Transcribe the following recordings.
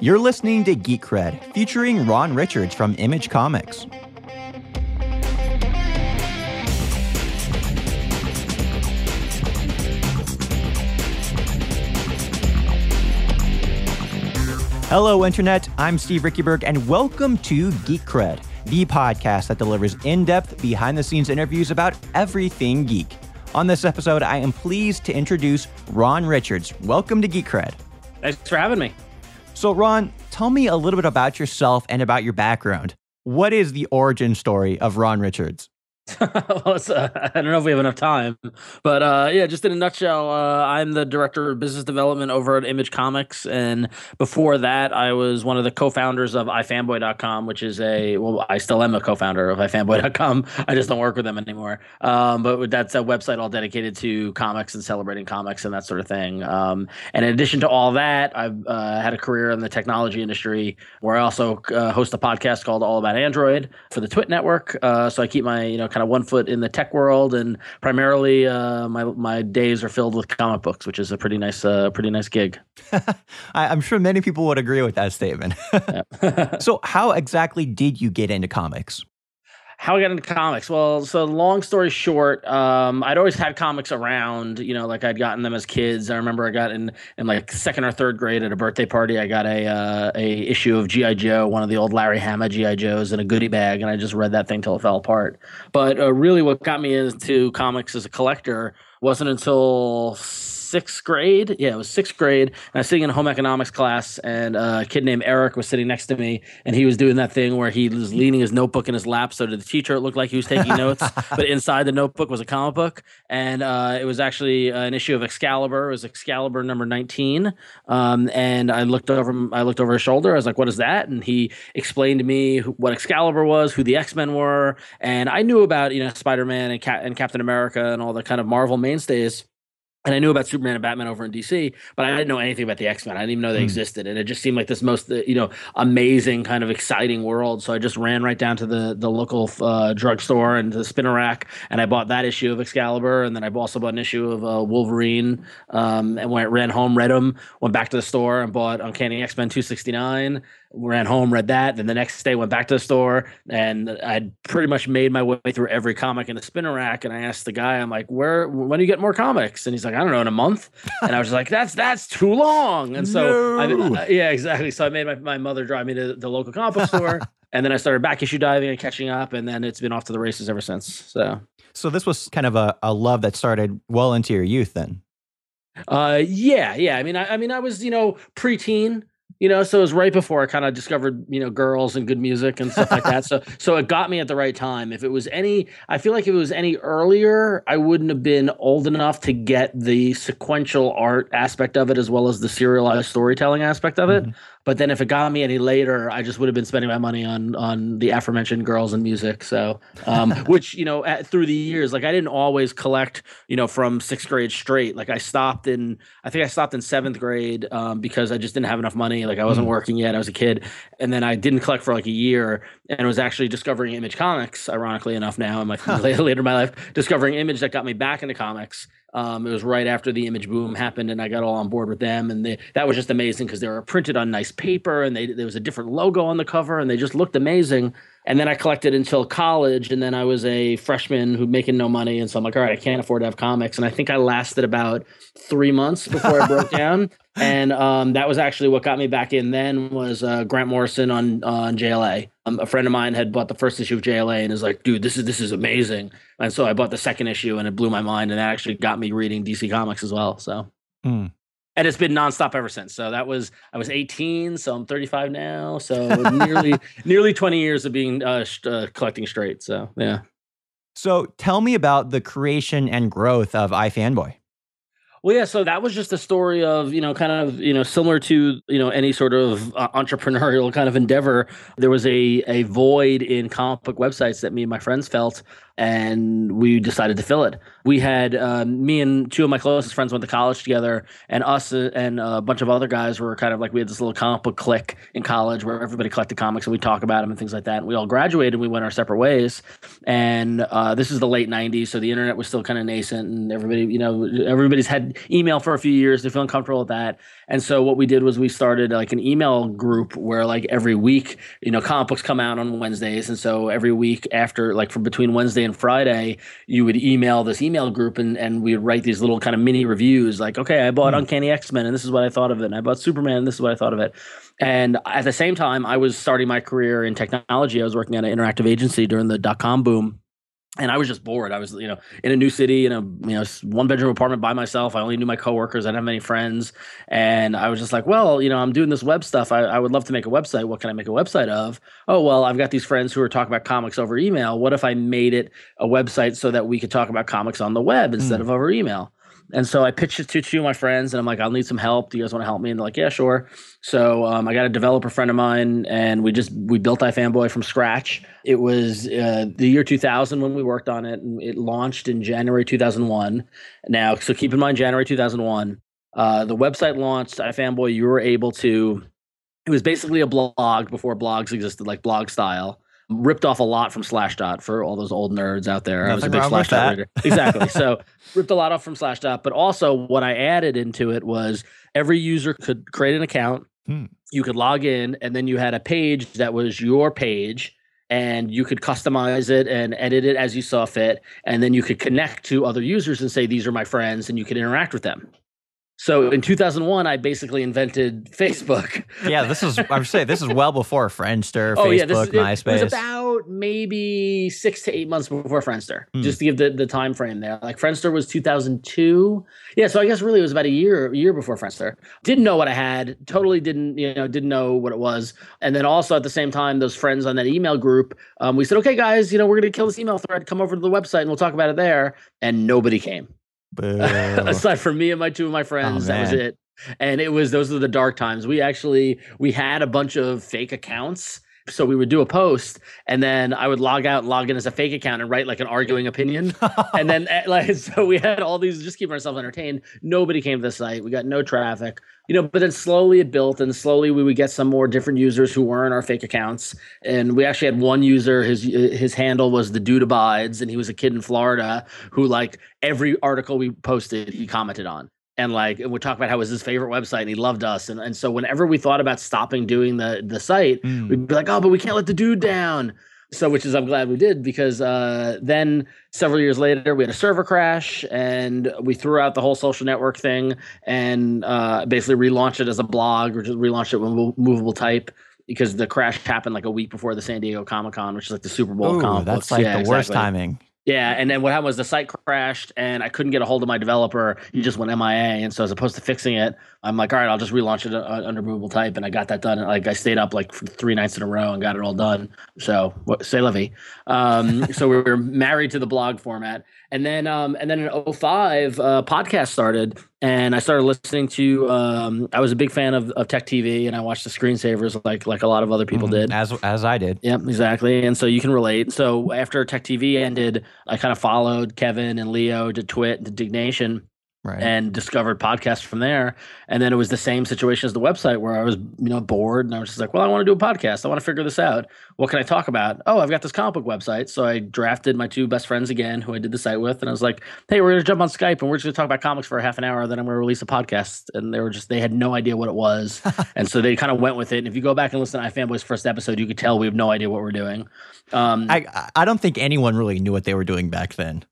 You're listening to Geek Cred, featuring Ron Richards from Image Comics. Hello, Internet. I'm Steve Riekeberg, and welcome to Geek Cred, the podcast that delivers in depth, behind the scenes interviews about everything geek. On this episode, I am pleased to introduce Ron Richards. Welcome to Geek Cred. Thanks for having me. So, Ron, tell me a little bit about yourself and about your background. What is the origin story of Ron Richards? well, uh, I don't know if we have enough time, but uh, yeah, just in a nutshell, uh, I'm the director of business development over at Image Comics, and before that, I was one of the co-founders of iFanboy.com, which is a well, I still am a co-founder of iFanboy.com. I just don't work with them anymore. Um, but that's a website all dedicated to comics and celebrating comics and that sort of thing. Um, and in addition to all that, I've uh, had a career in the technology industry where I also uh, host a podcast called All About Android for the Twit Network. Uh, so I keep my you know kind of one foot in the tech world, and primarily uh, my my days are filled with comic books, which is a pretty nice uh, pretty nice gig. I, am sure many people would agree with that statement. so, how exactly did you get into comics? How I got into comics. Well, so long story short, um, I'd always had comics around. You know, like I'd gotten them as kids. I remember I got in in like second or third grade at a birthday party. I got a uh, a issue of GI Joe, one of the old Larry Hama GI Joes, in a goodie bag, and I just read that thing till it fell apart. But uh, really, what got me into comics as a collector wasn't until sixth grade. Yeah, it was sixth grade. And I was sitting in a home economics class, and uh, a kid named Eric was sitting next to me, and he was doing that thing where he was leaning his notebook in his lap. So to the teacher, it looked like he was taking notes, but inside the notebook was a comic book, and uh, it was actually an issue of Excalibur. It was Excalibur number nineteen, um, and I looked over. I looked over his shoulder. I was like, "What is that?" And he explained to me what Excalibur was, who the X Men were, and I knew about you know Spider Man and, Cap- and Captain America and all the kind of Marvel mainstays and I knew about Superman and Batman over in DC, but I didn't know anything about the X Men. I didn't even know they mm. existed, and it just seemed like this most uh, you know amazing kind of exciting world. So I just ran right down to the the local uh, drugstore and the spinner rack, and I bought that issue of Excalibur, and then I also bought an issue of uh, Wolverine. Um, and went ran home, read them, went back to the store and bought Uncanny X Men two sixty nine ran home, read that. Then the next day went back to the store and I'd pretty much made my way through every comic in the spinner rack. And I asked the guy, I'm like, where, when do you get more comics? And he's like, I don't know, in a month. And I was like, that's, that's too long. And so, no. I, yeah, exactly. So I made my, my mother drive me to the local comic book store. and then I started back issue diving and catching up. And then it's been off to the races ever since. So, so this was kind of a, a love that started well into your youth then. Uh, yeah, yeah. I mean, I, I mean, I was, you know, preteen you know so it was right before i kind of discovered you know girls and good music and stuff like that. So so it got me at the right time. If it was any i feel like if it was any earlier i wouldn't have been old enough to get the sequential art aspect of it as well as the serialized storytelling aspect of it. Mm-hmm. But then if it got me any later, I just would have been spending my money on on the aforementioned girls and music. So, um, which you know, at, through the years, like I didn't always collect, you know, from sixth grade straight. Like I stopped in, I think I stopped in seventh grade um, because I just didn't have enough money. Like I wasn't mm. working yet. I was a kid, and then I didn't collect for like a year, and was actually discovering Image Comics. Ironically enough, now in my later in my life, discovering Image that got me back into comics. Um, it was right after the image boom happened, and I got all on board with them, and they, that was just amazing because they were printed on nice paper, and they, there was a different logo on the cover, and they just looked amazing. And then I collected until college, and then I was a freshman who making no money, and so I'm like, all right, I can't afford to have comics, and I think I lasted about three months before I broke down, and um, that was actually what got me back in. Then was uh, Grant Morrison on on JLA. Um, a friend of mine had bought the first issue of JLA and is like, dude, this is this is amazing. And so I bought the second issue and it blew my mind. And that actually got me reading DC Comics as well. So, mm. and it's been nonstop ever since. So that was I was 18, so I'm 35 now. So nearly nearly 20 years of being uh, uh, collecting straight. So yeah. So tell me about the creation and growth of iFanboy. Well, yeah. So that was just a story of you know, kind of you know, similar to you know any sort of uh, entrepreneurial kind of endeavor. There was a a void in comic book websites that me and my friends felt and we decided to fill it. We had um, me and two of my closest friends went to college together, and us uh, and a bunch of other guys were kind of like we had this little comic book clique in college where everybody collected comics and we talk about them and things like that. And we all graduated and we went our separate ways. And uh, this is the late '90s, so the internet was still kind of nascent, and everybody, you know, everybody's had had email for a few years. They're feeling comfortable with that. And so what we did was we started like an email group where like every week, you know, comic books come out on Wednesdays. And so every week after like from between Wednesday and Friday, you would email this email group and, and we would write these little kind of mini reviews like, okay, I bought mm. Uncanny X-Men and this is what I thought of it. And I bought Superman and this is what I thought of it. And at the same time, I was starting my career in technology. I was working at an interactive agency during the dot com boom and I was just bored. I was, you know, in a new city in a you know one bedroom apartment by myself. I only knew my coworkers. I didn't have many friends, and I was just like, well, you know, I'm doing this web stuff. I, I would love to make a website. What can I make a website of? Oh, well, I've got these friends who are talking about comics over email. What if I made it a website so that we could talk about comics on the web instead mm. of over email? And so I pitched it to two of my friends, and I'm like, I'll need some help. Do you guys want to help me? And they're like, Yeah, sure. So um, I got a developer friend of mine, and we just we built iFanboy from scratch. It was uh, the year 2000 when we worked on it, and it launched in January 2001. Now, so keep in mind, January 2001, uh, the website launched. iFanboy, you were able to. It was basically a blog before blogs existed, like blog style ripped off a lot from Slashdot for all those old nerds out there. Nothing I was a big Slashdot reader. Exactly. so ripped a lot off from Slashdot, but also what I added into it was every user could create an account. Hmm. You could log in, and then you had a page that was your page, and you could customize it and edit it as you saw fit. And then you could connect to other users and say, "These are my friends," and you could interact with them. So in 2001, I basically invented Facebook. yeah, this is I would say this is well before Friendster, oh, Facebook, yeah, this, MySpace. It was about maybe six to eight months before Friendster, hmm. just to give the, the time frame there. Like Friendster was 2002. Yeah, so I guess really it was about a year year before Friendster. Didn't know what I had. Totally didn't you know didn't know what it was. And then also at the same time, those friends on that email group, um, we said, okay, guys, you know we're gonna kill this email thread. Come over to the website and we'll talk about it there. And nobody came. Aside from me and my two of my oh, friends, oh, that was it. And it was those are the dark times. We actually we had a bunch of fake accounts. So we would do a post and then I would log out and log in as a fake account and write like an arguing opinion. and then eh, like so we had all these just keeping ourselves entertained. Nobody came to the site. We got no traffic you know, but then slowly it built, and slowly we would get some more different users who weren't our fake accounts. And we actually had one user, his his handle was the dude abides, and he was a kid in Florida who like every article we posted, he commented on. And like, and we talk about how it was his favorite website, and he loved us. And and so whenever we thought about stopping doing the the site, mm. we'd be like, oh, but we can't let the dude down. So, which is I'm glad we did because uh, then several years later we had a server crash and we threw out the whole social network thing and uh, basically relaunched it as a blog or just relaunched it with movable type because the crash happened like a week before the San Diego Comic Con, which is like the Super Bowl. Ooh, that's like yeah, the worst timing. Yeah, and then what happened was the site crashed, and I couldn't get a hold of my developer. He just went MIA, and so as opposed to fixing it, I'm like, all right, I'll just relaunch it uh, under movable type, and I got that done. Like I stayed up like three nights in a row and got it all done. So, say levy. Um, so we were married to the blog format, and then um, and then in 05, uh, podcast started, and I started listening to. Um, I was a big fan of, of Tech TV, and I watched the screensavers like like a lot of other people mm-hmm. did, as as I did. Yep, exactly. And so you can relate. So after Tech TV ended, I kind of followed Kevin and Leo to Twit to Diggnation right. and discovered podcasts from there. And then it was the same situation as the website where I was, you know, bored and I was just like, well, I want to do a podcast. I want to figure this out. What can I talk about? Oh, I've got this comic book website. So I drafted my two best friends again, who I did the site with, and I was like, hey, we're gonna jump on Skype and we're just gonna talk about comics for a half an hour. Then I'm gonna release a podcast. And they were just they had no idea what it was, and so they kind of went with it. And if you go back and listen to iFanboy's first episode, you could tell we have no idea what we're doing. Um, I I don't think anyone really knew what they were doing back then.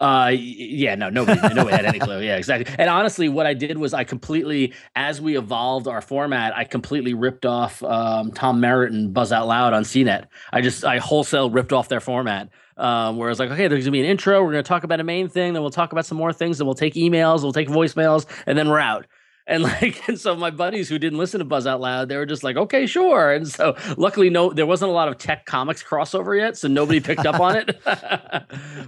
Uh, yeah, no, nobody, nobody had any clue. Yeah, exactly. And honestly, what I did was I completely, as we evolved our format, I completely ripped off um, Tom Merritt and Buzz Out Loud on CNET. I just, I wholesale ripped off their format. Um, where I was like, okay, there's gonna be an intro. We're gonna talk about a main thing, then we'll talk about some more things, then we'll take emails, we'll take voicemails, and then we're out. And like, and so my buddies who didn't listen to Buzz Out Loud, they were just like, okay, sure. And so luckily, no, there wasn't a lot of tech comics crossover yet, so nobody picked up on it.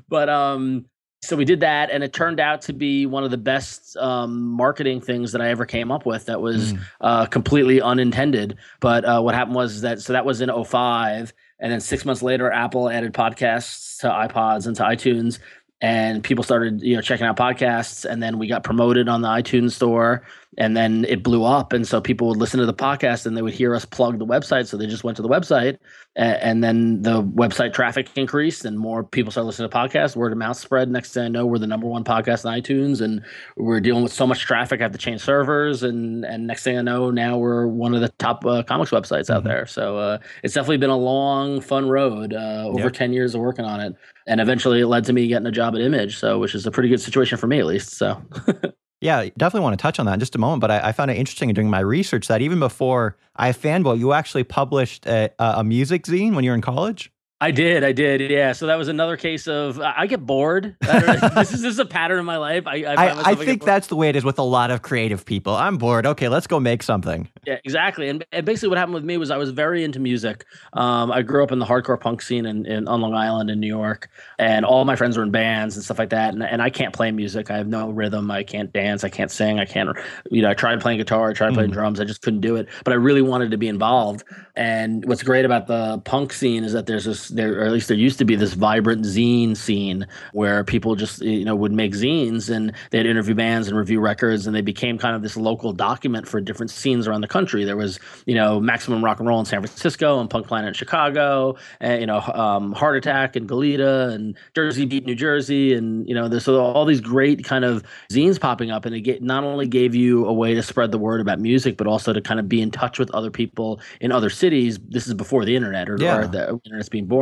but um, so we did that and it turned out to be one of the best um, marketing things that i ever came up with that was mm. uh, completely unintended but uh, what happened was that so that was in 05 and then six months later apple added podcasts to ipods and to itunes and people started you know checking out podcasts and then we got promoted on the itunes store and then it blew up. And so people would listen to the podcast and they would hear us plug the website. So they just went to the website and, and then the website traffic increased and more people started listening to podcasts. Word of mouth spread. Next thing i know we're the number one podcast on itunes and we're dealing with so much traffic i have to change servers. And and next thing i know now we're one of the top uh, comics websites mm-hmm. out there. So uh, it's definitely been a long fun road uh, over yep. 10 years of working on it. And eventually it led to me getting a job at image so which is a pretty good situation for me at least so Yeah, definitely want to touch on that in just a moment. But I, I, found it interesting in doing my research that even before iFanboy, you actually published a, a music zine when you were in college. I did, I did, yeah. So that was another case of I get bored. this is this is a pattern in my life. I I, I, I think that's the way it is with a lot of creative people. I'm bored. Okay, let's go make something. Yeah, exactly. And, and basically, what happened with me was I was very into music. Um, I grew up in the hardcore punk scene in, in on Long Island in New York, and all my friends were in bands and stuff like that. And, and I can't play music. I have no rhythm. I can't dance. I can't sing. I can't. You know, I tried playing guitar. I tried playing mm. drums. I just couldn't do it. But I really wanted to be involved. And what's great about the punk scene is that there's this there, or at least there used to be this vibrant zine scene where people just you know would make zines and they'd interview bands and review records and they became kind of this local document for different scenes around the country. There was you know Maximum Rock and Roll in San Francisco and Punk Planet in Chicago, and you know um, Heart Attack in Goleta and Jersey Beat New Jersey, and you know there's so all these great kind of zines popping up, and it get, not only gave you a way to spread the word about music, but also to kind of be in touch with other people in other cities. This is before the internet or, yeah. or the internet's being born.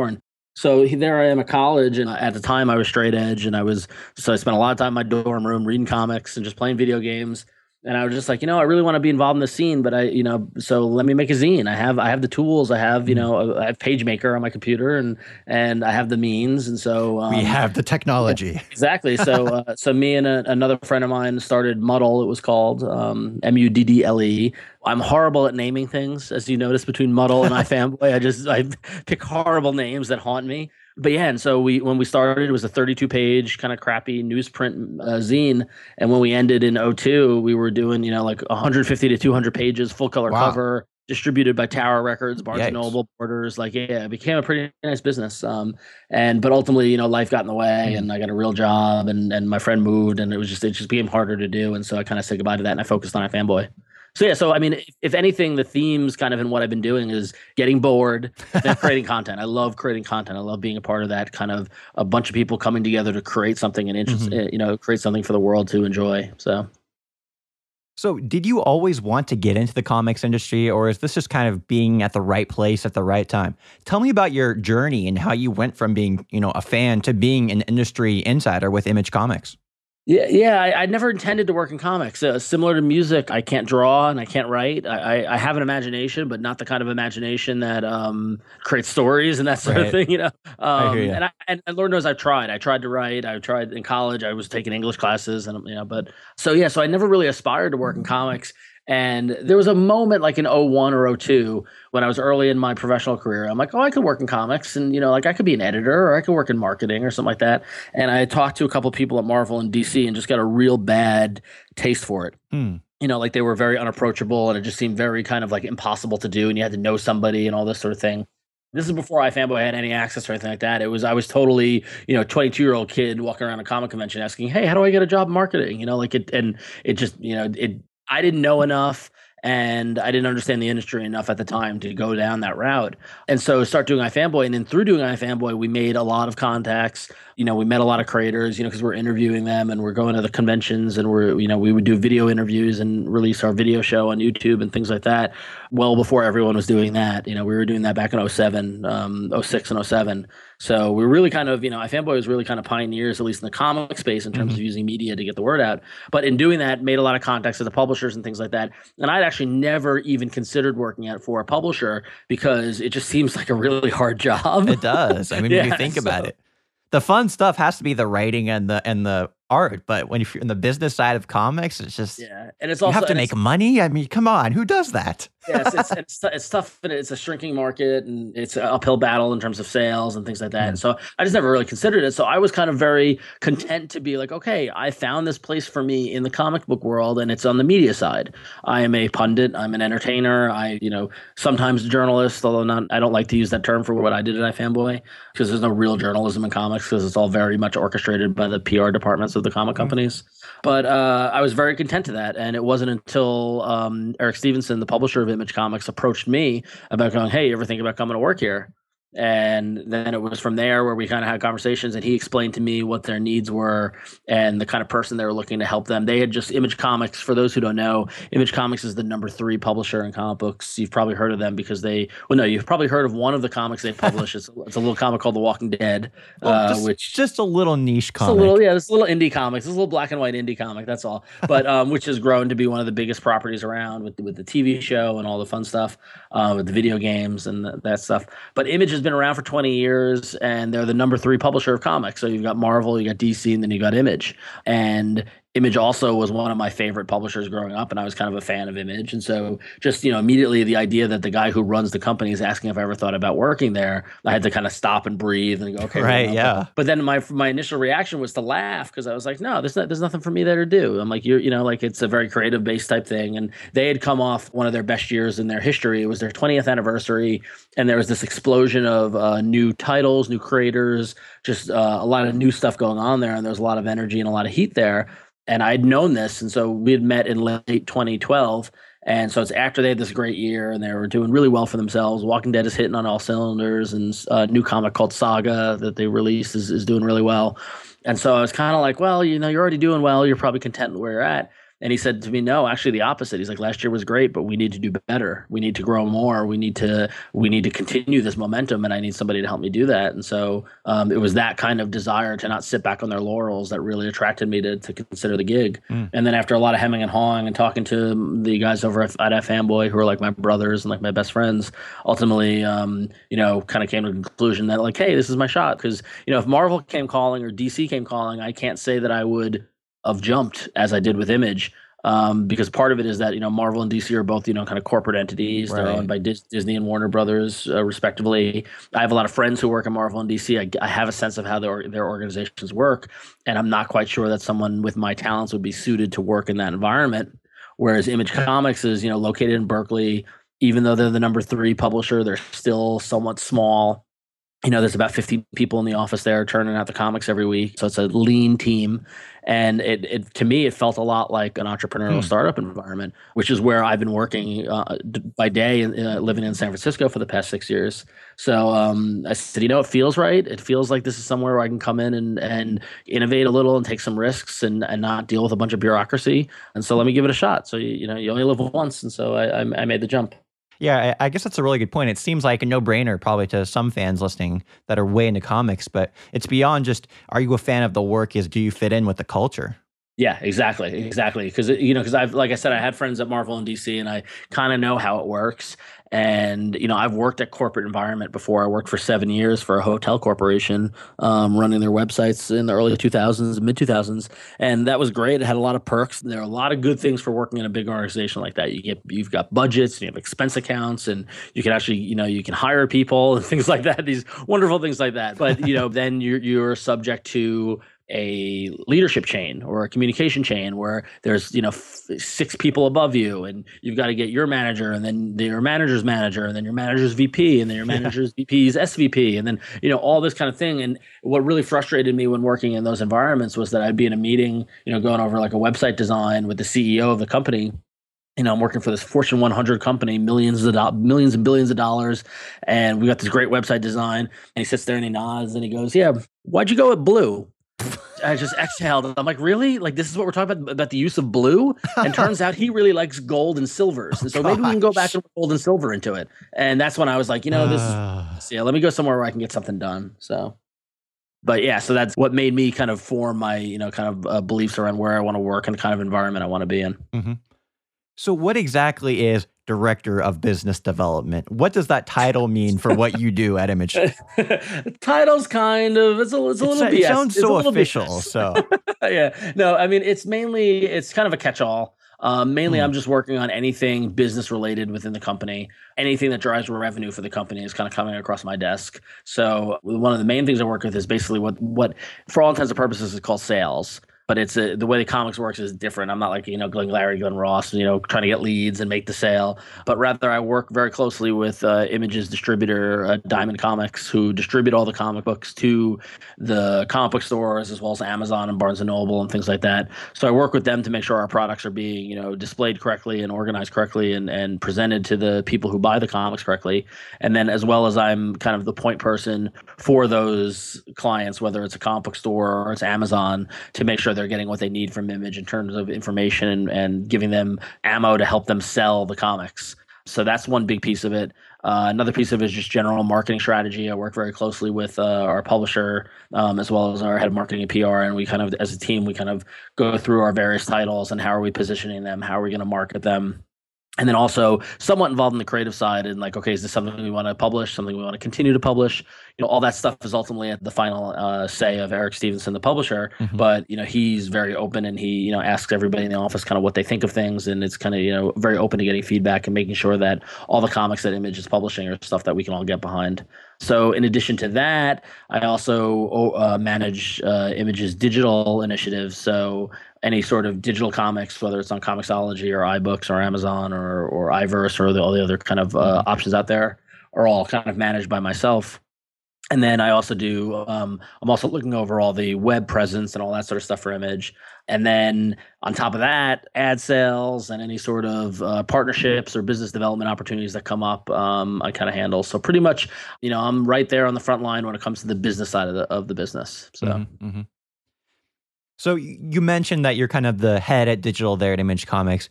So there I am at college, and at the time I was straight edge, and I was so I spent a lot of time in my dorm room reading comics and just playing video games and I was just like, you know, I really want to be involved in the scene, but I, you know, so let me make a zine. I have, I have the tools. I have, you mm-hmm. know, I have PageMaker on my computer, and and I have the means, and so um, we have the technology. Yeah, exactly. So, uh, so me and a, another friend of mine started Muddle. It was called um, M U D D L E. I'm horrible at naming things, as you notice between Muddle and iFanboy. I just I pick horrible names that haunt me but yeah, and so we when we started, it was a 32 page kind of crappy newsprint uh, zine, and when we ended in 02, we were doing you know like 150 to 200 pages, full color wow. cover, distributed by Tower Records, Barnes and Noble, Borders. Like yeah, it became a pretty nice business. Um, and but ultimately, you know, life got in the way, mm. and I got a real job, and and my friend moved, and it was just it just became harder to do, and so I kind of said goodbye to that, and I focused on iFanboy. So yeah, so I mean, if, anything, the themes kind of in what I've been doing is getting bored and creating content. I love creating content. I love being a part of that kind of a bunch of people coming together to create something and interest, mm-hmm. Eh, you know, create something for the world to enjoy. So. So, did you always want to get into the comics industry, or is this just kind of being at the right place at the right time? Tell me about your journey and how you went from being, you know, a fan to being an industry insider with Image Comics. Yeah, yeah. I, I never intended to work in comics. Uh, similar to music, I can't draw and I can't write. I, I, I, have an imagination, but not the kind of imagination that um, creates stories and that sort right. of thing. You know, um, you. And, I, and, and Lord knows I've tried. I tried to write. I tried in college. I was taking English classes, and you know, but so yeah. So I never really aspired to work in comics. And there was a moment like in 01 or 02 when I was early in my professional career. I'm like, oh, I could work in comics and, you know, like I could be an editor or I could work in marketing or something like that. And I talked to a couple people at Marvel and DC and just got a real bad taste for it. Hmm. You know, like they were very unapproachable and it just seemed very kind of like impossible to do. And you had to know somebody and all this sort of thing. This is before iFanboy had any access or anything like that. It was I was totally, you know, 22 year old kid walking around a comic convention asking, "Hey, how do I get a job in marketing?" You know, like it, and it just, you know, it I didn't know enough and I didn't understand the industry enough at the time to go down that route. And so start doing iFanboy. And then through doing iFanboy, we made a lot of contacts you know, we met a lot of creators, you know, because we're interviewing them and we're going to the conventions and we're, you know, we would do video interviews and release our video show on YouTube and things like that. Well, before everyone was doing that, you know, we were doing that back in 07, um, 06 and 07. So we are really kind of, you know, iFanboy was really kind of pioneers, at least in the comic space, in terms mm-hmm. of using media to get the word out. But in doing that, made a lot of contacts with the publishers and things like that. And I'd actually never even considered working at for a publisher because it just seems like a really hard job. It does. I mean, yeah, when you think so, about it the fun stuff has to be the writing and the and the art. But when you're in the business side of comics, it's just yeah, and it's also you have to make money. I mean, come on, who does that? Yes, it's, it's, it's tough. And it's a shrinking market, and it's an uphill battle in terms of sales and things like that. And so I just never really considered it. So I was kind of very content to be like, okay, I found this place for me in the comic book world, and it's on the media side. I am a pundit. I'm an entertainer. I, you know, sometimes a journalist, although not. I don't like to use that term for what I did at iFanboy because there's no real journalism in comics because it's all very much orchestrated by the PR departments of the comic mm. companies. But uh, I was very content to that, and it wasn't until um, Eric Stephenson, the publisher of Image Comics, approached me about going, "Hey, you ever think about coming to work here?" And then it was from there where we kind of had conversations and he explained to me what their needs were and the kind of person they were looking to help them. They had just image comics for those who don't know image comics is the number three publisher in comic books. You've probably heard of them because they well no you've probably heard of one of the comics they publish. It's, it's a little comic called the walking dead well, uh, just, which just a little niche comic a little yeah this little indie comics this little black and white indie comic that's all. But um, which has grown to be one of the biggest properties around with, with the tv show and all the fun stuff uh, with the video games and the, that stuff. But image has been around for 20 years and they're the number three publisher of comics. So you've got Marvel, you got DC, and then you got Image. And Image also was one of my favorite publishers growing up, and I was kind of a fan of Image. And so, just you know, immediately the idea that the guy who runs the company is asking if I ever thought about working there, I had to kind of stop and breathe and go, okay, right, well, yeah. But, but then my my initial reaction was to laugh because I was like, no, there's not, there's nothing for me there to do. I'm like, you're, you know, like it's a very creative based type thing, and they had come off one of their best years in their history. It was their 20th anniversary, and there was this explosion of uh, new titles, new creators, just uh, a lot of new stuff going on there, and there was a lot of energy and a lot of heat there and I'd known this, and so we had met in late 2012. And so it's after they had this great year and they were doing really well for themselves. Walking Dead is hitting on all cylinders, and a uh, new comic called Saga that they released is, is doing really well. And so I was kind of like, well, you know, you're already doing well. You're probably content where you're at. And he said to me, no, actually the opposite. He's like, last year was great, but we need to do better. We need to grow more. We need to we need to continue this momentum, and I need somebody to help me do that. And so um, it was that kind of desire to not sit back on their laurels that really attracted me to to consider the gig. Mm. And then after a lot of hemming and hawing and talking to the guys over at, at Fanboy who are like my brothers and like my best friends, ultimately, um, you know, kind of came to the conclusion that like, hey, this is my shot because you know if Marvel came calling or DC came calling, I can't say that I would of jumped as I did with Image. Um, because part of it is that you know Marvel and DC are both you know kind of corporate entities. Right. They're owned by Dis- Disney and Warner Brothers, uh, respectively. I have a lot of friends who work at Marvel and DC. I, I have a sense of how their their organizations work, and I'm not quite sure that someone with my talents would be suited to work in that environment. Whereas Image Comics is you know located in Berkeley. Even though they're the number three publisher, they're still somewhat small you know, there's about 50 people in the office there turning out the comics every week. So it's a lean team. And it, it to me, it felt a lot like an entrepreneurial hmm. startup environment, which is where I've been working uh, by day, uh, living in San Francisco for the past six years. So um, I said, you know, it feels right. It feels like this is somewhere where I can come in and, and innovate a little and take some risks and, and not deal with a bunch of bureaucracy. And so let me give it a shot. So, you, you know, you only live once. And so I, I made the jump. Yeah, I guess that's a really good point. It seems like a no brainer probably to some fans listening that are way into comics, but it's beyond just are you a fan of the work, is do you fit in with the culture? Yeah, exactly, exactly. Because you know, because I've like I said, I had friends at Marvel and DC, and I kind of know how it works. And you know, I've worked at corporate environment before. I worked for seven years for a hotel corporation, um, running their websites in the early 2000s, mid 2000s, and that was great. It had a lot of perks. There are a lot of good things for working in a big organization like that. You get you've got budgets, and you have expense accounts, and you can actually you know you can hire people and things like that. These wonderful things like that. But you know, then you're you're subject to a leadership chain or a communication chain where there's you know f- six people above you and you've got to get your manager and then your manager's manager and then your manager's VP and then your manager's yeah. VP's SVP and then you know all this kind of thing and what really frustrated me when working in those environments was that I'd be in a meeting you know going over like a website design with the CEO of the company you know, I'm working for this Fortune 100 company, millions of do- millions and billions of dollars, and we got this great website design. And he sits there and he nods and he goes, "Yeah, why'd you go with blue?" I just exhaled. I'm like, really? Like this is what we're talking about about the use of blue? And turns out he really likes gold and silvers. And so maybe we can go back and put gold and silver into it. And that's when I was like, you know, this is yeah, let me go somewhere where I can get something done. So but yeah, so that's what made me kind of form my, you know, kind of uh, beliefs around where I want to work and kind of environment I want to be in. Mm-hmm. So, what exactly is director of business development? What does that title mean for what you do at Image? Title's kind of it's a, it's a it's little. A, it sounds so official. So yeah, no, I mean it's mainly it's kind of a catch-all. Um, mainly, mm. I'm just working on anything business related within the company. Anything that drives revenue for the company is kind of coming across my desk. So one of the main things I work with is basically what what, for all intents and purposes, is called sales but it's a, the way the comics works is different. I'm not like you know Glenn Larry, Glen Ross, you know, trying to get leads and make the sale, but rather I work very closely with uh, Image's distributor, uh, Diamond Comics, who distribute all the comic books to the comic book stores as well as Amazon and Barnes and Noble and things like that. So I work with them to make sure our products are being you know displayed correctly and organized correctly and and presented to the people who buy the comics correctly, and then as well as I'm kind of the point person for those clients, whether it's a comic book store or it's Amazon, to make sure they're getting what they need from Image in terms of information and, and giving them ammo to help them sell the comics. So that's one big piece of it. Uh, another piece of it is just general marketing strategy. I work very closely with uh, our publisher um, as well as our head of marketing and PR, and we kind of, as a team, we kind of go through our various titles and how are we positioning them, how are we going to market them, and then also somewhat involved in the creative side and like okay is this something we want to publish something we want to continue to publish? You know all that stuff is ultimately at the final uh, say of eric stephenson the publisher. Mm-hmm. but you know he's very open and he you know asks everybody in the office kind of what they think of things and it's kind of you know very open to getting feedback and making sure that all the comics that image is publishing are stuff that we can all get behind so, in addition to that, I also uh, manage uh, Image's digital initiatives. So, any sort of digital comics, whether it's on Comixology or iBooks or Amazon or or iVerse or the, all the other kind of uh, mm-hmm. options out there, are all kind of managed by myself and then I also do. Um, I'm also looking over all the web presence and all that sort of stuff for Image. And then on top of that, ad sales and any sort of uh, partnerships or business development opportunities that come up, um, I kind of handle. So pretty much, you know, I'm right there on the front line when it comes to the business side of the of the business. So. Mm-hmm, mm-hmm. So you mentioned that you're kind of the head at digital there at Image Comics.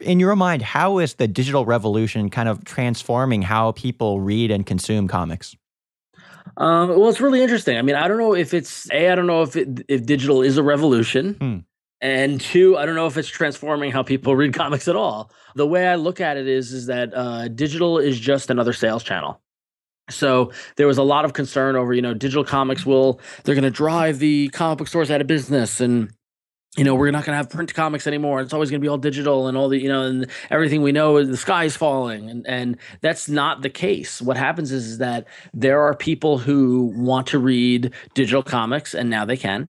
In your mind, how is the digital revolution kind of transforming how people read and consume comics? Um, well, it's really interesting. I mean, I don't know if it's a. I don't know if it, if digital is a revolution, hmm. and two, I don't know if it's transforming how people read comics at all. The way I look at it is is that uh, digital is just another sales channel. So there was a lot of concern over, you know, digital comics will they're going to drive the comic book stores out of business and you know, we're not going to have print comics anymore. It's always going to be all digital and all the, you know, and everything we know is the sky is falling. And, and that's not the case. What happens is, is that there are people who want to read digital comics and now they can.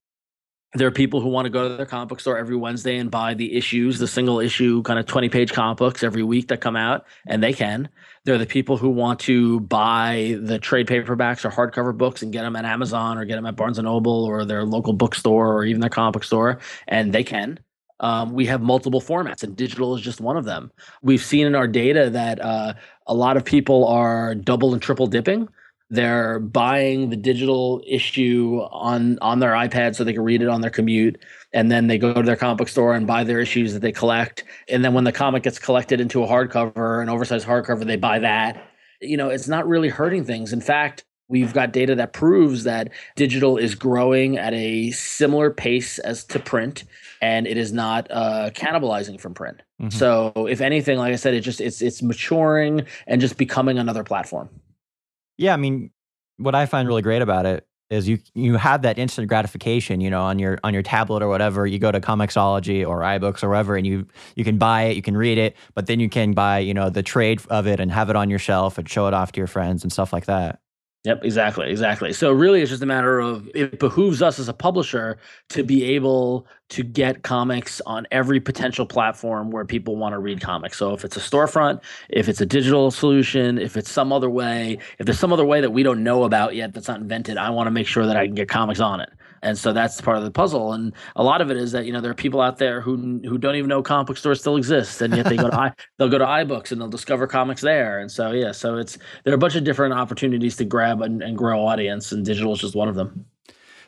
There are people who want to go to their comic book store every Wednesday and buy the issues, the single issue kind of 20 page comic books every week that come out, and they can. They're the people who want to buy the trade paperbacks or hardcover books and get them at Amazon or get them at Barnes and Noble or their local bookstore or even their comic book store, and they can. Um, we have multiple formats, and digital is just one of them. We've seen in our data that uh, a lot of people are double and triple dipping they're buying the digital issue on on their iPad so they can read it on their commute and then they go to their comic book store and buy their issues that they collect. And then when the comic gets collected into a hardcover an oversized hardcover they buy that. You know it's not really hurting things. In fact we've got data that proves that digital is growing at a similar pace as to print and it is not uh, cannibalizing from print. Mm-hmm. so if anything like i said it just it's it's maturing and just becoming another platform. Yeah, I mean, what I find really great about it is you you have that instant gratification, you know, on your on your tablet or whatever. You go to Comixology or iBooks or wherever, and you you can buy it, you can read it, but then you can buy, you know, the trade of it and have it on your shelf and show it off to your friends and stuff like that. Yep, exactly, exactly. So really, it's just a matter of it behooves us as a publisher to be able to get comics on every potential platform where people want to read comics. So if it's a storefront, if it's a digital solution, if it's some other way, if there's some other way that we don't know about yet that's not invented, I want to make sure that I can get comics on it and so that's part of the puzzle. And a lot of it is that you know there are people out there who who don't even know comic book stores still exist, and yet they go to i they'll go to iBooks and they'll discover comics there. And so yeah, so it's there are a bunch of different opportunities to grab and, and grow audience, and digital is just one of them.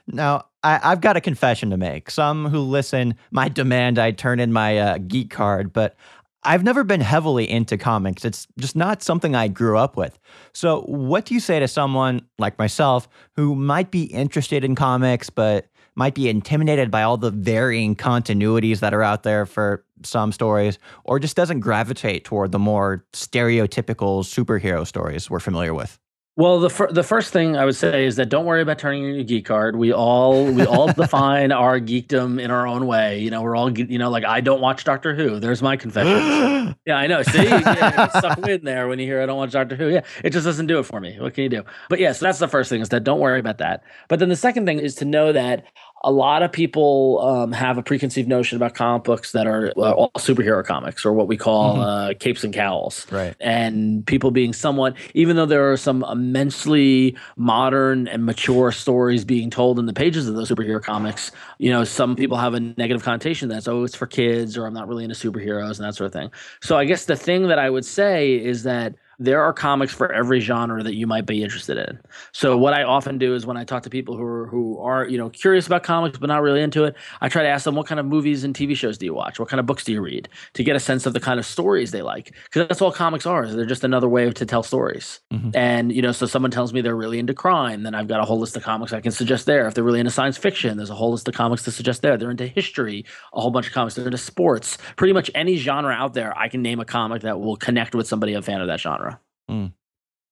Now, I, have got a confession to make. Some who listen might demand I turn in my uh, geek card, but I've never been heavily into comics. It's just not something I grew up with. So, what do you say to someone like myself who might be interested in comics, but might be intimidated by all the varying continuities that are out there for some stories, or just doesn't gravitate toward the more stereotypical superhero stories we're familiar with? Well, the fir- the first thing I would say is that don't worry about turning in your geek card. We all we all define our geekdom in our own way. You know, we're all you know like I don't watch Doctor Who. There's my confession. yeah, I know. See, yeah, stuck in there when you hear I don't watch Doctor Who. Yeah, it just doesn't do it for me. What can you do? But yeah, so that's the first thing is that don't worry about that. But then the second thing is to know that a lot of people um, have a preconceived notion about comic books that are uh, all superhero comics or what we call mm-hmm. uh, capes and cowls. Right. And people being somewhat, even though there are some immensely modern and mature stories being told in the pages of those superhero comics, you know, some people have a negative connotation that's, oh, it's for kids or I'm not really into superheroes and that sort of thing. So I guess the thing that I would say is that there are comics for every genre that you might be interested in. So what I often do is when I talk to people who are who are you know curious about comics but not really into it, I try to ask them what kind of movies and TV shows do you watch, what kind of books do you read, to get a sense of the kind of stories they like, because that's all comics are. They're just another way to tell stories. Mm-hmm. And you know, so someone tells me they're really into crime, then I've got a whole list of comics I can suggest there. If they're really into science fiction, there's a whole list of comics to suggest there. They're into history, a whole bunch of comics. They're into sports, pretty much any genre out there. I can name a comic that will connect with somebody a fan of that genre. Mm.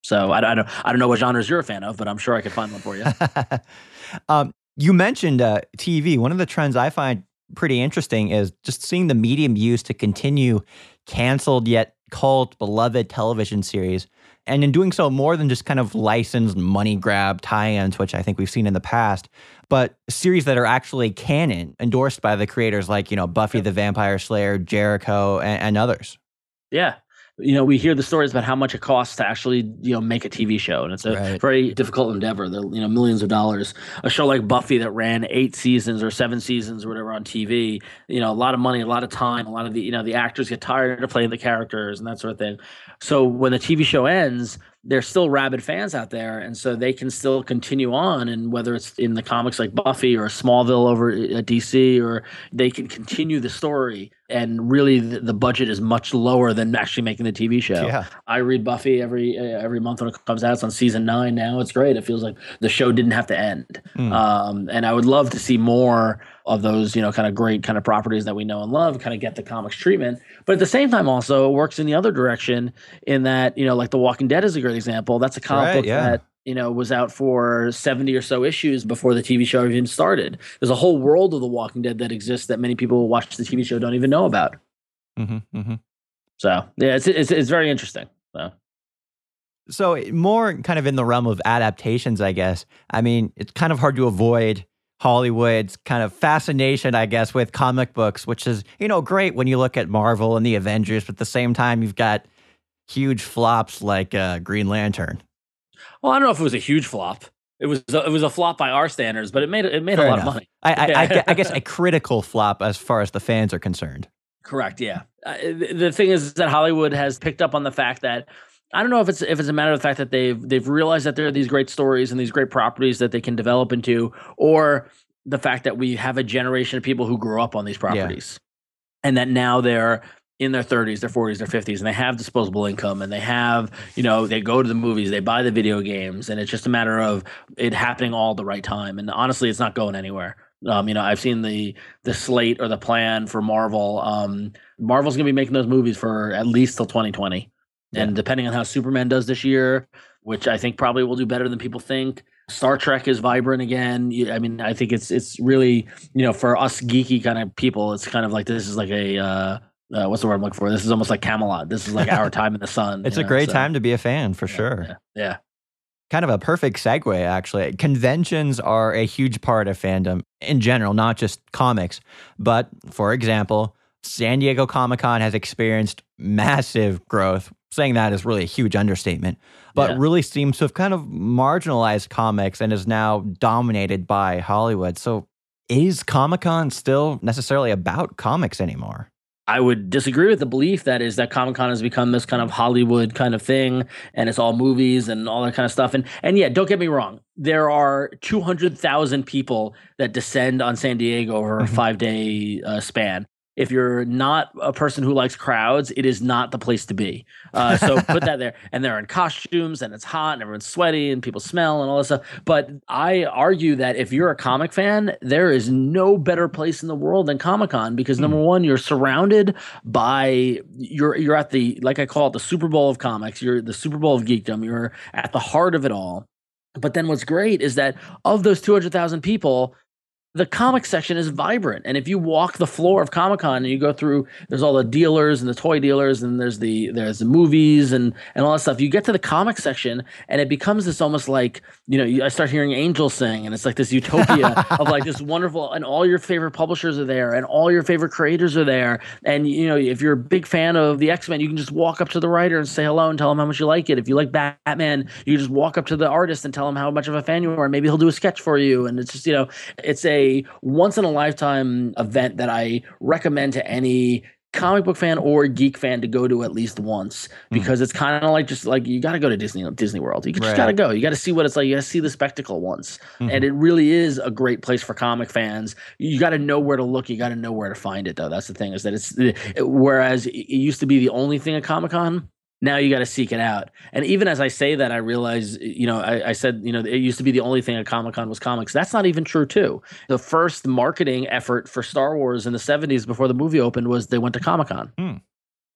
So I, I, don't I don't know what genres you're a fan of, but I'm sure I could find one for you. um, you mentioned uh, TV. One of the trends I find pretty interesting is just seeing the medium used to continue canceled yet cult beloved television series. And in doing so, more than just kind of licensed money grab tie ins, which I think we've seen in the past, but series that are actually canon, endorsed by the creators like, you know, Buffy the Vampire Slayer, Jericho, and, and others. Yeah you know, we hear the stories about how much it costs to actually, you know, make a TV show, and it's a right. very difficult endeavor. They're, you know, millions of dollars. A show like Buffy that ran eight seasons or seven seasons or whatever on TV, you know, a lot of money, a lot of time, a lot of the, you know, the actors get tired of playing the characters and that sort of thing. So when the TV show ends, there's still rabid fans out there, and so they can still continue on. And whether it's in the comics like Buffy or Smallville over uh, at DC, or they can continue the story. And really, the, the budget is much lower than actually making the TV show. Yeah. I read Buffy every uh, every month when it comes out. It's on season nine now. It's great. It feels like the show didn't have to end. Mm. Um, and I would love to see more of those, you know, kind of great kind of properties that we know and love, kind of get the comics treatment. But at the same time, also it works in the other direction in that, you know, like The Walking Dead is a great example. That's a comic right, book yeah. that you know was out for 70 or so issues before the TV show even started. There's a whole world of The Walking Dead that exists that many people who watch the TV show don't even know about. Mm-hmm, mm-hmm. So yeah, it's, it's it's very interesting. So. So more kind of in the realm of adaptations, I guess. I mean, it's kind of hard to avoid Hollywood's kind of fascination, I guess, with comic books, which is, you know, great when you look at Marvel and the Avengers, but at the same time, you've got huge flops like uh, Green Lantern. Well, I don't know if it was a huge flop. It was a, it was a flop by our standards, but it made it made Fair a lot enough. of money. I, I, I, I, guess a critical flop as far as the fans are concerned. Correct. Yeah. Uh, the thing is that Hollywood has picked up on the fact that I don't know if it's if it's a matter of the fact that they've they've realized that there are these great stories and these great properties that they can develop into, or the fact that we have a generation of people who grew up on these properties, yeah. and that now they're in their 30s, their 40s, their 50s, and they have disposable income, and they have you know they go to the movies, they buy the video games, and it's just a matter of it happening all the right time. And honestly, it's not going anywhere. Um, you know, I've seen the the slate or the plan for Marvel. Um, Marvel's gonna be making those movies for at least till 2020. Yeah. And depending on how Superman does this year, which I think probably will do better than people think, Star Trek is vibrant again. I mean, I think it's it's really you know for us geeky kind of people, it's kind of like this is like a uh, uh, what's the word I'm looking for? This is almost like Camelot. This is like our time in the sun. it's a know, great so. time to be a fan for yeah, sure. Yeah, yeah. Kind of a perfect segue, actually. Conventions are a huge part of fandom in general, not just comics. But for example, San Diego Comic Con has experienced massive growth saying that is really a huge understatement, but yeah. really seems to have kind of marginalized comics and is now dominated by Hollywood. So is Comic Con still necessarily about comics anymore? I would disagree with the belief that is that Comic Con has become this kind of Hollywood kind of thing, and it's all movies and all that kind of stuff. And and yeah, don't get me wrong, there are two hundred thousand people that descend on San Diego over a mm-hmm. five day uh, span, if you're not a person who likes crowds, it is not the place to be. Uh, so put that there. And they're in costumes and it's hot and everyone's sweaty and people smell and all this stuff. But I argue that if you're a comic fan, there is no better place in the world than Comic Con because number one, you're surrounded by you're you're at the like I call it the Super Bowl of comics. You're the Super Bowl of geekdom. You're at the heart of it all. But then what's great is that of those 200,000 people, the comic section is vibrant. And if you walk the floor of comic-con and you go through there's all the dealers and the toy dealers and there's the there's the movies and and all that stuff you get to the comic section and it becomes this almost like you know i start hearing angels sing and it's like this utopia of like this wonderful and all your favorite publishers are there and all your favorite creators are there. And you know if you're a big fan of the x-men you can just walk up to the writer and say hello and tell him how much you like it. If you like batman you just walk up to the artist and tell him how much of a fan you are and maybe he'll do a sketch for you. And it's just you know it's a a once in a lifetime event that I recommend to any comic book fan or geek fan to go to at least once hmm. because mm. it's kind of like just like you got to go to Disney Disney World. You just right. got to go. You got to see what it's like. You got to see the spectacle once, mm-hmm. and it really is a great place for comic fans. You got to know where to look. You got to know where to find it, though. That's the thing is that it's it, whereas it used to be the only thing at Comic Con now you got to seek it out. And even as I say that, I realize, you know, I, I said, you know, it used to be the only thing at Comic Con was comics. That's not even true, too. The first marketing effort for Star Wars in the 70s before the movie opened was they went to Comic Con. Hmm.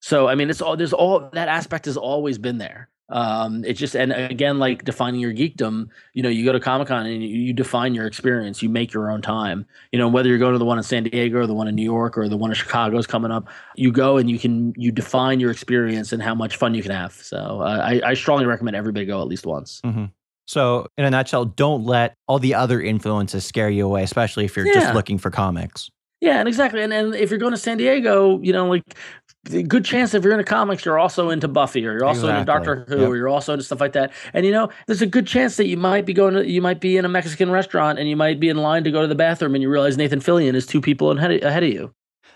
So, I mean, it's all, there's all that aspect has always been there um it's just and again like defining your geekdom you know you go to comic-con and you, you, define your experience you make your own time you know whether you're going to the one in san diego or the one in new york or the one in chicago is coming up you go and you can you define your experience and how much fun you can have so uh, I, I strongly recommend everybody go at least once mm-hmm. so in a nutshell don't let all the other influences scare you away especially if you're yeah. just looking for comics yeah, and exactly. And and if you're going to San Diego, you know, like good chance if you're into comics, you're also into Buffy or you're also exactly. into Doctor Who yep. or you're also into stuff like that. And you know, there's a good chance that you might be going to, you might be in a Mexican restaurant and you might be in line to go to the bathroom and you realize Nathan Fillion is two people ahead of, ahead of you.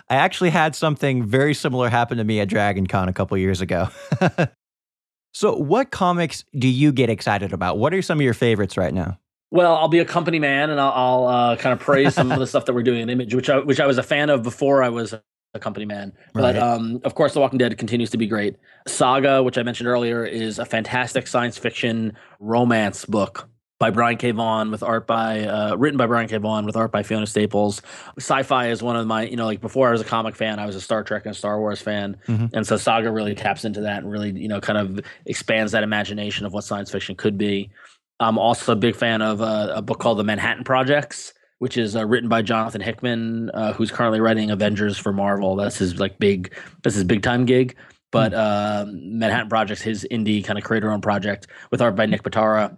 I actually had something very similar happen to me at Dragon Con a couple years ago. so, what comics do you get excited about? What are some of your favorites right now? Well, I'll be a company man, and I'll, I'll uh, kind of praise some of the stuff that we're doing in Image, which I, which I was a fan of before I was a company man. Right. But um, of course, The Walking Dead continues to be great. Saga, which I mentioned earlier, is a fantastic science fiction romance book by Brian K. Vaughan with art by uh, written by Brian K. Vaughan with art by Fiona Staples. Sci-fi is one of my you know like before I was a comic fan, I was a Star Trek and Star Wars fan, mm-hmm. and so Saga really taps into that and really you know kind of expands that imagination of what science fiction could be. I'm also a big fan of uh, a book called The Manhattan Projects, which is uh, written by Jonathan Hickman, uh, who's currently writing Avengers for Marvel. That's his like big, that's his big time gig. But mm. Manhattan Projects, his indie kind of creator owned project with art by Nick Pitarra.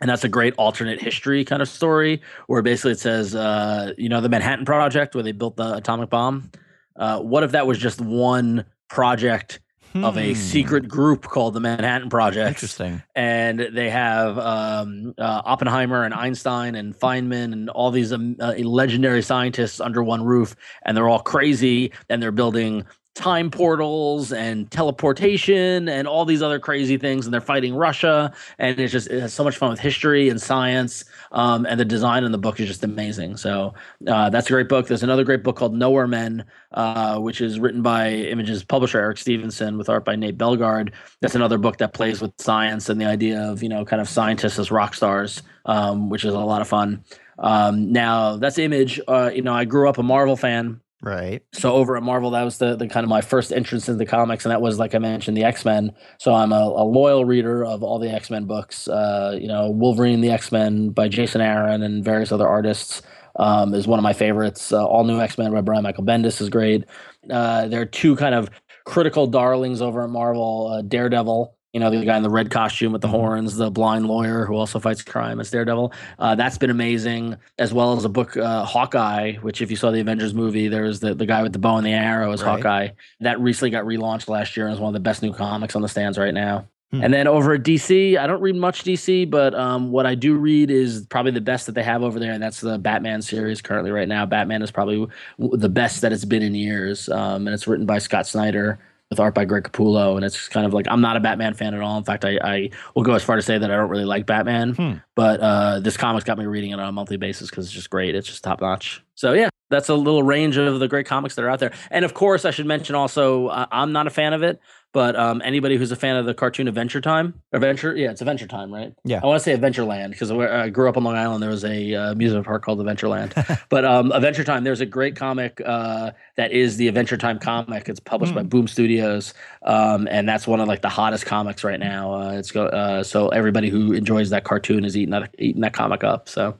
And that's a great alternate history kind of story where basically it says, uh, you know, the Manhattan Project where they built the atomic bomb. Uh, what if that was just one project hmm. of a secret hmm. group called the Manhattan Project. Interesting. And they have um, uh, Oppenheimer and Einstein and Feynman and all these um, uh, legendary scientists under one roof, and they're all crazy, and they're building time portals and teleportation and all these other crazy things and they're fighting russia and it's just it has so much fun with history and science um, and the design in the book is just amazing. So uh, that's a great book. There's another great book called nowhere men uh, which is written by images publisher eric stephenson with art by nate bellegarde. That's another book that plays with science and the idea of you know kind of scientists as rock stars um, which is a lot of fun. Um, now that's image. Uh, you know i grew up a marvel fan Right. So over at Marvel, that was the, the kind of my first entrance into the comics, and that was like I mentioned, the X Men. So I'm a, a, loyal reader of all the X Men books. Uh, you know, Wolverine, the X Men by Jason Aaron and various other artists um, is one of my favorites. Uh, all new X Men by Brian Michael Bendis is great. Uh, there are two kind of critical darlings over at Marvel: uh, Daredevil you know, the guy in the red costume with the mm-hmm. horns, the blind lawyer who also fights crime as Daredevil. Uh, that's been amazing, as well as a book, uh, Hawkeye, which if you saw the Avengers movie, there's the, the guy with the bow and the arrow is right. Hawkeye. That recently got relaunched last year and is one of the best new comics on the stands right now. Hmm. And then over at DC, I don't read much DC, but um, what I do read is probably the best that they have over there, and that's the Batman series currently right now. Batman is probably the best that it's been in years, um, and it's written by Scott Snyder with art by Greg Capullo, and it's kind of like I'm not a Batman fan at all. In fact, I, I will go as far to say that I don't really like Batman, hmm. but uh, this comic's got me reading it on a monthly basis because it's just great. It's just top notch. So yeah, that's a little range of the great comics that are out there. And of course, I should mention also, uh, I'm not a fan of it, but um, anybody who's a fan of the cartoon Adventure Time, Adventure, yeah, it's Adventure Time, right? Yeah. I want to say Adventureland because I grew up on Long Island. There was a uh, amusement park called Adventureland, but um, Adventure Time. There's a great comic uh, that is the Adventure Time comic. It's published mm. by hmm. Boom Studios, um, and that's one of like the hottest comics right now. Uh, it's go uh, so everybody who enjoys that cartoon is eating that eating that comic up. So.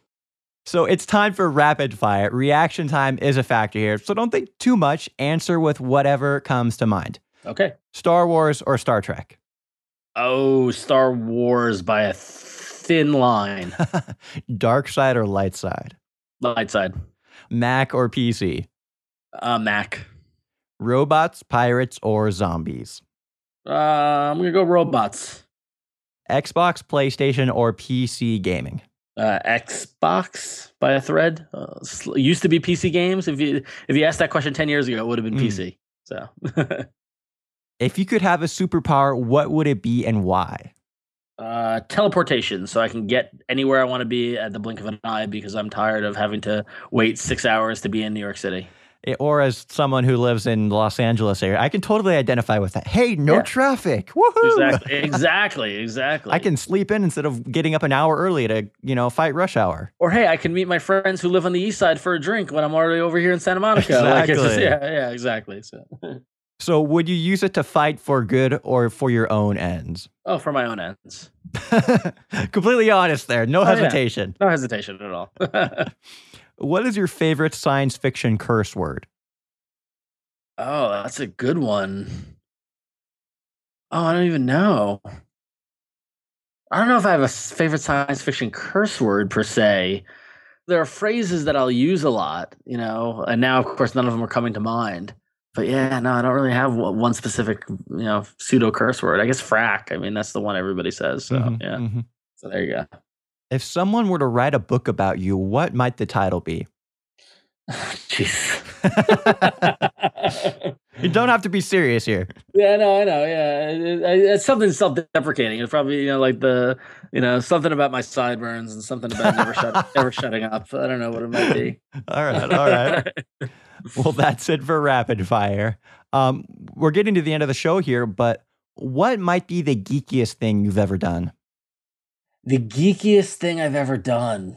So it's time for rapid fire. Reaction time is a factor here. So don't think too much. Answer with whatever comes to mind. Okay. Star Wars or Star Trek? Oh, Star Wars by a thin line. Dark side or light side? Light side. Mac or PC? Uh, Mac. Robots, pirates, or zombies? Uh, I'm going to go robots. Xbox, PlayStation, or PC gaming? Uh, Xbox by a thread. Uh, used to be PC games. If you if you asked that question ten years ago, it would have been mm. PC. So, if you could have a superpower, what would it be and why? Uh, teleportation, so I can get anywhere I want to be at the blink of an eye because I'm tired of having to wait six hours to be in New York City Eh, or as someone who lives in Los Angeles area, I can totally identify with that. Hey, no yeah. traffic. Woohoo! Exactly, exactly, exactly. I can sleep in instead of getting up an hour early to, you know, fight rush hour. Or hey, I can meet my friends who live on the east side for a drink when I'm already over here in Santa Monica. Exactly. Like just, yeah, yeah, exactly. So. so would you use it to fight for good or for your own ends? Oh, for my own ends. Completely honest there. No oh, hesitation. Yeah. No hesitation at all. What is your favorite science fiction curse word? Oh, that's a good one. Oh, I don't even know. I don't know if I have a favorite science fiction curse word per se. There are phrases that I'll use a lot, you know, and now, of course, none of them are coming to mind. But yeah, no, I don't really have one specific, you know, pseudo curse word. I guess frack. I mean, that's the one everybody says. So mm-hmm, yeah. Mm-hmm. So there you go. If someone were to write a book about you, what might the title be? Jeez. you don't have to be serious here. Yeah, no, I know. Yeah, it's something self-deprecating. It's probably you know like the you know something about my sideburns and something about never shut never shutting up. I don't know what it might be. all right, all right. well, that's it for rapid fire. Um, we're getting to the end of the show here, but what might be the geekiest thing you've ever done? The geekiest thing I've ever done.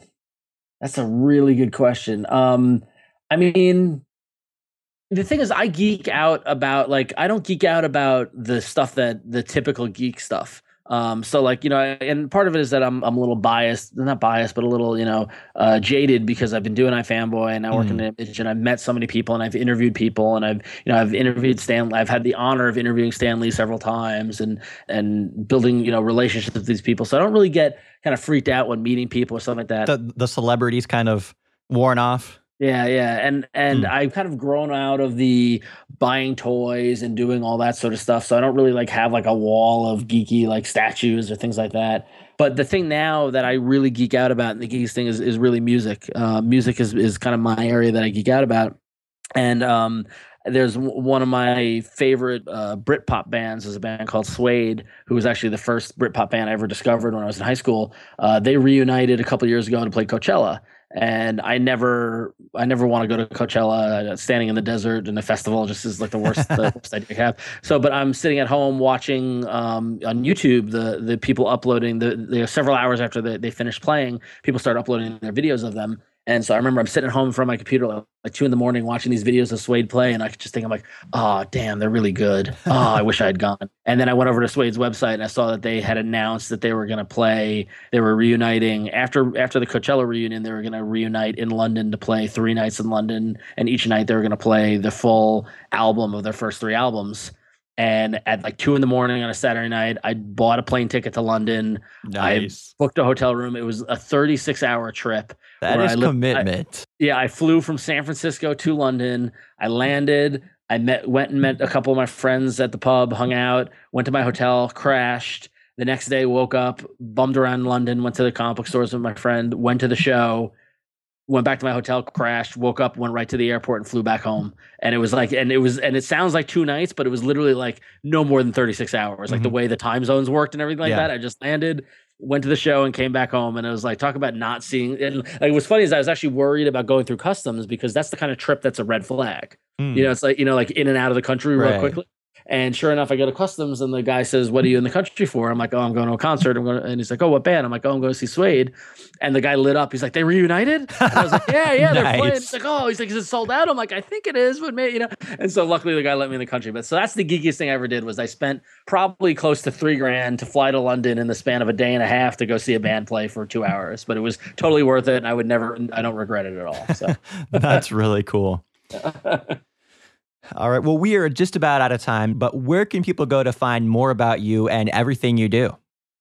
That's a really good question. Um, I mean, the thing is, I geek out about like I don't geek out about the stuff that the typical geek stuff. Um, so like you know, and part of it is that I'm I'm a little biased, not biased, but a little you know uh, jaded because I've been doing iFanboy and I work mm. in image and I've met so many people and I've interviewed people and I've you know I've interviewed Stan. I've had the honor of interviewing Stan Lee several times and and building you know relationships with these people. So I don't really get kind of freaked out when meeting people or something like that. The the celebrities kind of worn off. Yeah, yeah, and and mm. I've kind of grown out of the buying toys and doing all that sort of stuff. So I don't really like have like a wall of geeky like statues or things like that. But the thing now that I really geek out about, and the geekiest thing is is really music. Uh, music is is kind of my area that I geek out about, and um, there's one of my favorite uh, Britpop bands is a band called Suede, who was actually the first Britpop band I ever discovered when I was in high school. Uh, they reunited a couple years ago to play Coachella, and I never I never want to go to Coachella. Uh, standing in the desert in a festival just is like the worst, the worst idea I have. So, but I'm sitting at home watching um, on YouTube the the people uploading the, the several hours after they, they finished playing, people start uploading their videos of them, and so I remember I'm sitting at home in front of my computer like, like two in the morning watching these videos of Suede play, and I could just think I'm like, oh damn, they're really good. Oh, I wish I had gone. And then I went over to Suede's website and I saw that they had announced that they were going to play. They were reuniting after after the Coachella reunion. They were going to reunite in London to play three nights in London, and each night they were going to play the full album of their first three albums. And at like two in the morning on a Saturday night, I bought a plane ticket to London. Nice. I booked a hotel room. It was a 36 hour trip. That is commitment. I, yeah, I flew from San Francisco to London. I landed. I met, went and met a couple of my friends at the pub, hung out, went to my hotel, crashed. The next day, woke up, bummed around London, went to the comic book stores with my friend, went to the show, went back to my hotel, crashed, woke up, went right to the airport, and flew back home. And it was like, and it was, and it sounds like two nights, but it was literally like no more than 36 hours, like mm-hmm. the way the time zones worked and everything like yeah. that. I just landed, went to the show and came back home and it was like talk about not seeing and like what's funny is I was actually worried about going through customs because that's the kind of trip that's a red flag. Mm. You know, it's like, you know, like in and out of the country real quickly. And sure enough, I go to customs and the guy says, What are you in the country for? I'm like, Oh, I'm going to a concert. I'm going to, and he's like, Oh, what band? I'm like, Oh, I'm going to see Suede. And the guy lit up. He's like, They reunited? And I was like, Yeah, yeah, they're playing. He's like, Oh, he's like, Is it sold out? I'm like, I think it is, but maybe, you know. And so luckily the guy let me in the country. But so that's the geekiest thing I ever did was I spent probably close to three grand to fly to London in the span of a day and a half to go see a band play for two hours. But it was totally worth it. And I would never, I don't regret it at all. So that's really cool. All right. Well, we are just about out of time, but where can people go to find more about you and everything you do?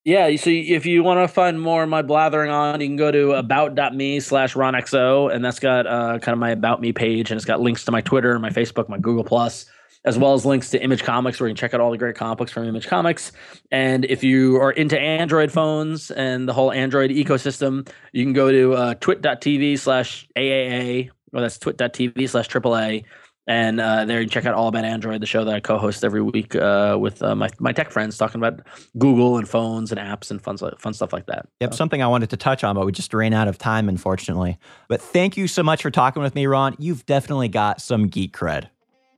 Yeah, so if you want to find more of my blathering on, you can go to about.me slash ronxo, and that's got uh, kind of my about me page, and it's got links to my Twitter, my Facebook, my Google Plus, as well as links to Image Comics, where you can check out all the great comic books from Image Comics. And if you are into Android phones and the whole Android ecosystem, you can go to uh, twit.tv slash AAA, or that's twit.tv slash AAA and uh, there you can check out All About Android, the show that I co-host every week uh, with uh, my my tech friends, talking about Google and phones and apps and fun fun stuff like that. Yep, so. something I wanted to touch on, but we just ran out of time, unfortunately. But thank you so much for talking with me, Ron. You've definitely got some geek cred.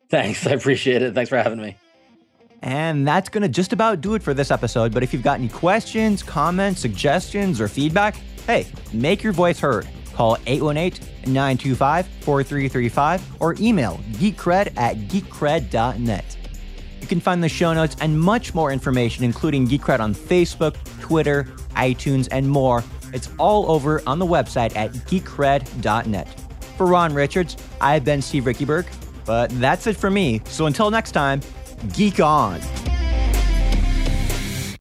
Thanks, I appreciate it. Thanks for having me. And that's going to just about do it for this episode. But if you've got any questions, comments, suggestions, or feedback, hey, make your voice heard. Call 818 925 4335 or email geekcred at geekcred.net. You can find the show notes and much more information, including Geekcred on Facebook, Twitter, iTunes, and more. It's all over on the website at geekcred.net. For Ron Richards, I've been Steve Riekeberg, but that's it for me. So until next time, geek on.